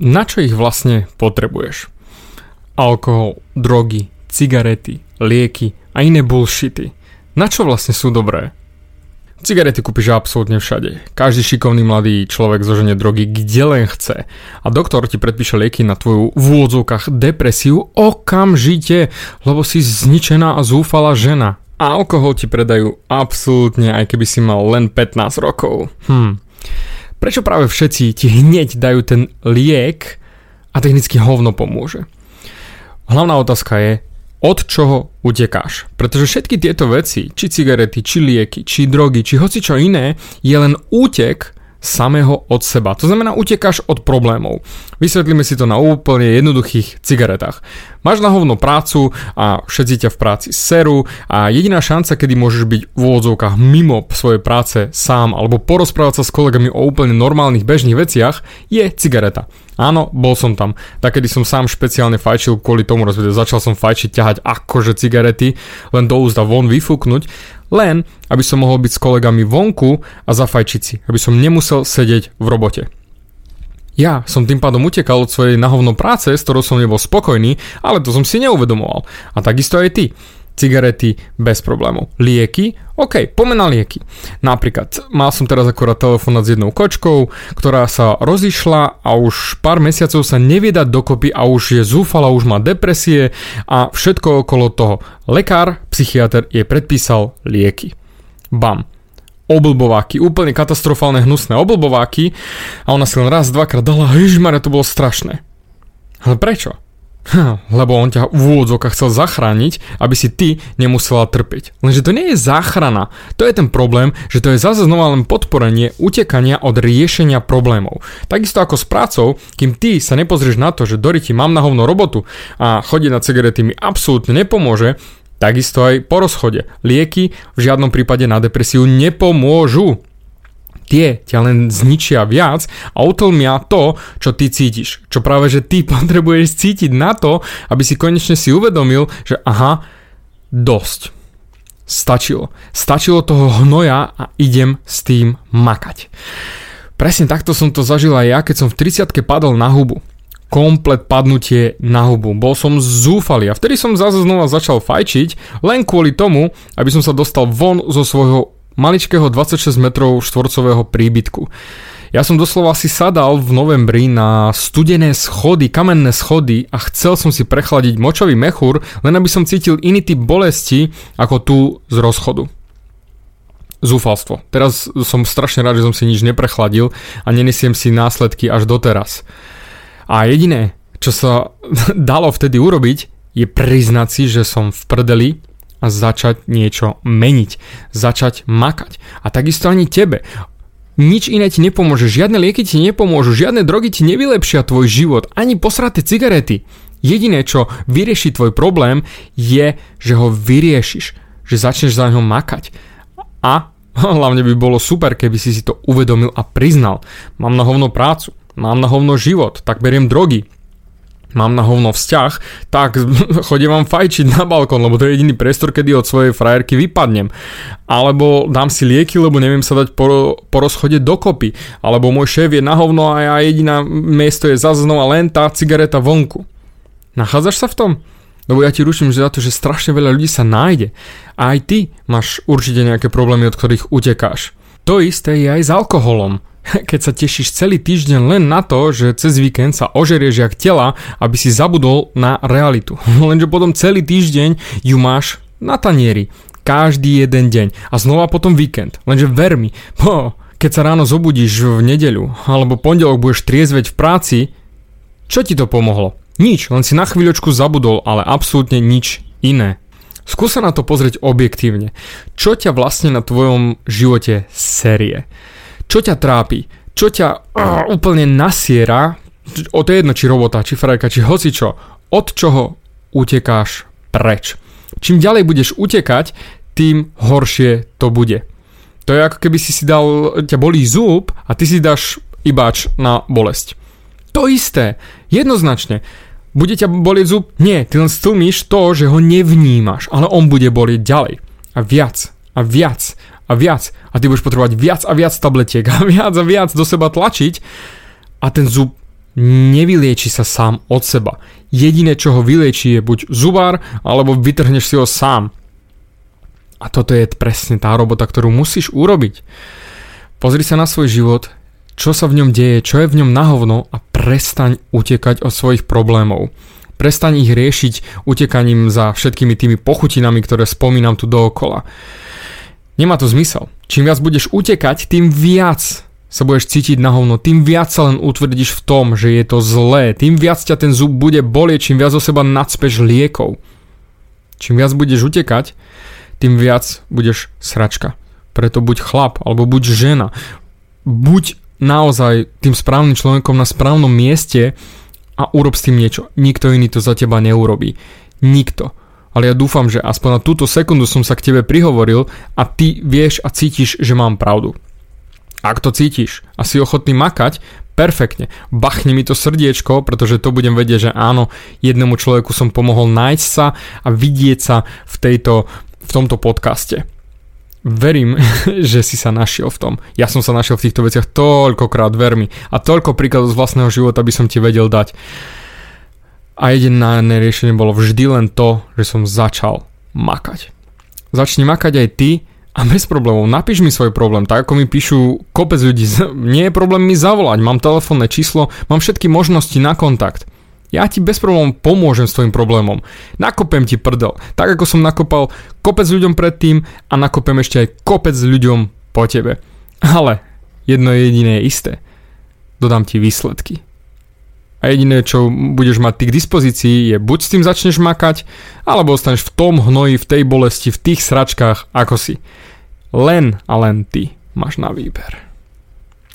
na čo ich vlastne potrebuješ? Alkohol, drogy, cigarety, lieky a iné bullshity. Na čo vlastne sú dobré? Cigarety kúpiš absolútne všade. Každý šikovný mladý človek zoženie drogy kde len chce. A doktor ti predpíše lieky na tvoju v úvodzovkách depresiu okamžite, lebo si zničená a zúfala žena. A alkohol ti predajú absolútne, aj keby si mal len 15 rokov. Hm. Prečo práve všetci ti hneď dajú ten liek a technicky hovno pomôže? Hlavná otázka je, od čoho utekáš. Pretože všetky tieto veci, či cigarety, či lieky, či drogy, či hoci čo iné, je len útek samého od seba. To znamená, utekáš od problémov. Vysvetlíme si to na úplne jednoduchých cigaretách. Máš na hovno prácu a všetci ťa v práci seru a jediná šanca, kedy môžeš byť v úvodzovkách mimo svojej práce sám alebo porozprávať sa s kolegami o úplne normálnych bežných veciach, je cigareta. Áno, bol som tam. Takedy som sám špeciálne fajčil kvôli tomu, rozvede. začal som fajčiť, ťahať akože cigarety, len do úzda von vyfúknuť, len aby som mohol byť s kolegami vonku a zafajčiť si, aby som nemusel sedieť v robote. Ja som tým pádom utekal od svojej nahovno práce, s ktorou som nebol spokojný, ale to som si neuvedomoval. A takisto aj ty cigarety bez problémov. Lieky, OK, poďme na lieky. Napríklad, mal som teraz akorát telefonát s jednou kočkou, ktorá sa rozišla a už pár mesiacov sa nevie dať dokopy a už je zúfala, už má depresie a všetko okolo toho. Lekár, psychiatr jej predpísal lieky. Bam oblbováky, úplne katastrofálne hnusné oblbováky a ona si len raz, dvakrát dala, ježišmarja, to bolo strašné. Ale prečo? lebo on ťa v úvodzovkách chcel zachrániť, aby si ty nemusela trpiť. Lenže to nie je záchrana. To je ten problém, že to je zase znova len podporenie utekania od riešenia problémov. Takisto ako s prácou, kým ty sa nepozrieš na to, že Doriti mám na hovno robotu a chodiť na cigarety mi absolútne nepomôže, takisto aj po rozchode. Lieky v žiadnom prípade na depresiu nepomôžu tie ťa len zničia viac a utlmia to, čo ty cítiš. Čo práve, že ty potrebuješ cítiť na to, aby si konečne si uvedomil, že aha, dosť. Stačilo. Stačilo toho hnoja a idem s tým makať. Presne takto som to zažil aj ja, keď som v 30 padol na hubu komplet padnutie na hubu. Bol som zúfalý a vtedy som zase znova začal fajčiť len kvôli tomu, aby som sa dostal von zo svojho maličkého 26 metrov štvorcového príbytku. Ja som doslova si sadal v novembri na studené schody, kamenné schody a chcel som si prechladiť močový mechúr, len aby som cítil iný typ bolesti ako tu z rozchodu. Zúfalstvo. Teraz som strašne rád, že som si nič neprechladil a nenesiem si následky až doteraz. A jediné, čo sa dalo vtedy urobiť, je priznať si, že som v prdeli a začať niečo meniť, začať makať. A takisto ani tebe. Nič iné ti nepomôže, žiadne lieky ti nepomôžu, žiadne drogy ti nevylepšia tvoj život, ani posraté cigarety. Jediné, čo vyrieši tvoj problém, je, že ho vyriešiš, že začneš za neho makať. A hlavne by bolo super, keby si si to uvedomil a priznal. Mám na hovno prácu, mám na hovno život, tak beriem drogy, mám na hovno vzťah, tak chodím vám fajčiť na balkón, lebo to je jediný priestor, kedy od svojej frajerky vypadnem. Alebo dám si lieky, lebo neviem sa dať po, po rozchode dokopy. Alebo môj šéf je na hovno a ja jediná miesto je znova len tá cigareta vonku. Nachádzaš sa v tom? Lebo ja ti ručím že za to, že strašne veľa ľudí sa nájde. A aj ty máš určite nejaké problémy, od ktorých utekáš. To isté je aj s alkoholom. keď sa tešíš celý týždeň len na to, že cez víkend sa ožerieš jak tela, aby si zabudol na realitu. Lenže potom celý týždeň ju máš na tanieri. Každý jeden deň. A znova potom víkend. Lenže ver mi, po, keď sa ráno zobudíš v nedeľu, alebo pondelok budeš triezveť v práci, čo ti to pomohlo? Nič, len si na chvíľočku zabudol, ale absolútne nič iné. Skús sa na to pozrieť objektívne. Čo ťa vlastne na tvojom živote série? Čo ťa trápi, čo ťa uh, úplne nasiera, o to je jedno, či robota, či frajka, či hocičo, od čoho utekáš preč. Čím ďalej budeš utekať, tým horšie to bude. To je ako keby si si dal, ťa bolí zub a ty si dáš ibač na bolesť. To isté, jednoznačne. Bude ťa bolieť zub? Nie, ty len stlmíš to, že ho nevnímaš, ale on bude bolieť ďalej. A viac, a viac, a viac. A ty budeš potrebovať viac a viac tabletiek a viac a viac do seba tlačiť a ten zub nevylieči sa sám od seba. Jediné, čo ho vylieči je buď zubár, alebo vytrhneš si ho sám. A toto je presne tá robota, ktorú musíš urobiť. Pozri sa na svoj život, čo sa v ňom deje, čo je v ňom nahovno a prestaň utekať od svojich problémov. Prestaň ich riešiť utekaním za všetkými tými pochutinami, ktoré spomínam tu dookola. Nemá to zmysel. Čím viac budeš utekať, tým viac sa budeš cítiť na hovno, tým viac sa len utvrdíš v tom, že je to zlé, tým viac ťa ten zub bude bolieť, čím viac o seba nadspeš liekov. Čím viac budeš utekať, tým viac budeš sračka. Preto buď chlap, alebo buď žena. Buď naozaj tým správnym človekom na správnom mieste a urob s tým niečo. Nikto iný to za teba neurobí. Nikto. Ale ja dúfam, že aspoň na túto sekundu som sa k tebe prihovoril a ty vieš a cítiš, že mám pravdu. Ak to cítiš a si ochotný makať, perfektne, bachni mi to srdiečko, pretože to budem vedieť, že áno, jednému človeku som pomohol nájsť sa a vidieť sa v, tejto, v tomto podcaste. Verím, že si sa našiel v tom. Ja som sa našiel v týchto veciach toľkokrát, ver mi. A toľko príkladov z vlastného života by som ti vedel dať. A jediné riešenie bolo vždy len to, že som začal makať. Začni makať aj ty a bez problémov, napíš mi svoj problém, tak ako mi píšu kopec ľudí, nie je problém mi zavolať, mám telefónne číslo, mám všetky možnosti na kontakt. Ja ti bez problémov pomôžem s tvojim problémom. Nakopem ti prdel, tak ako som nakopal kopec ľuďom predtým a nakopem ešte aj kopec ľuďom po tebe. Ale jedno jediné je isté. Dodám ti výsledky. A jediné, čo budeš mať ty k dispozícii, je buď s tým začneš makať, alebo ostaneš v tom hnoji, v tej bolesti, v tých sračkách, ako si. Len a len ty máš na výber.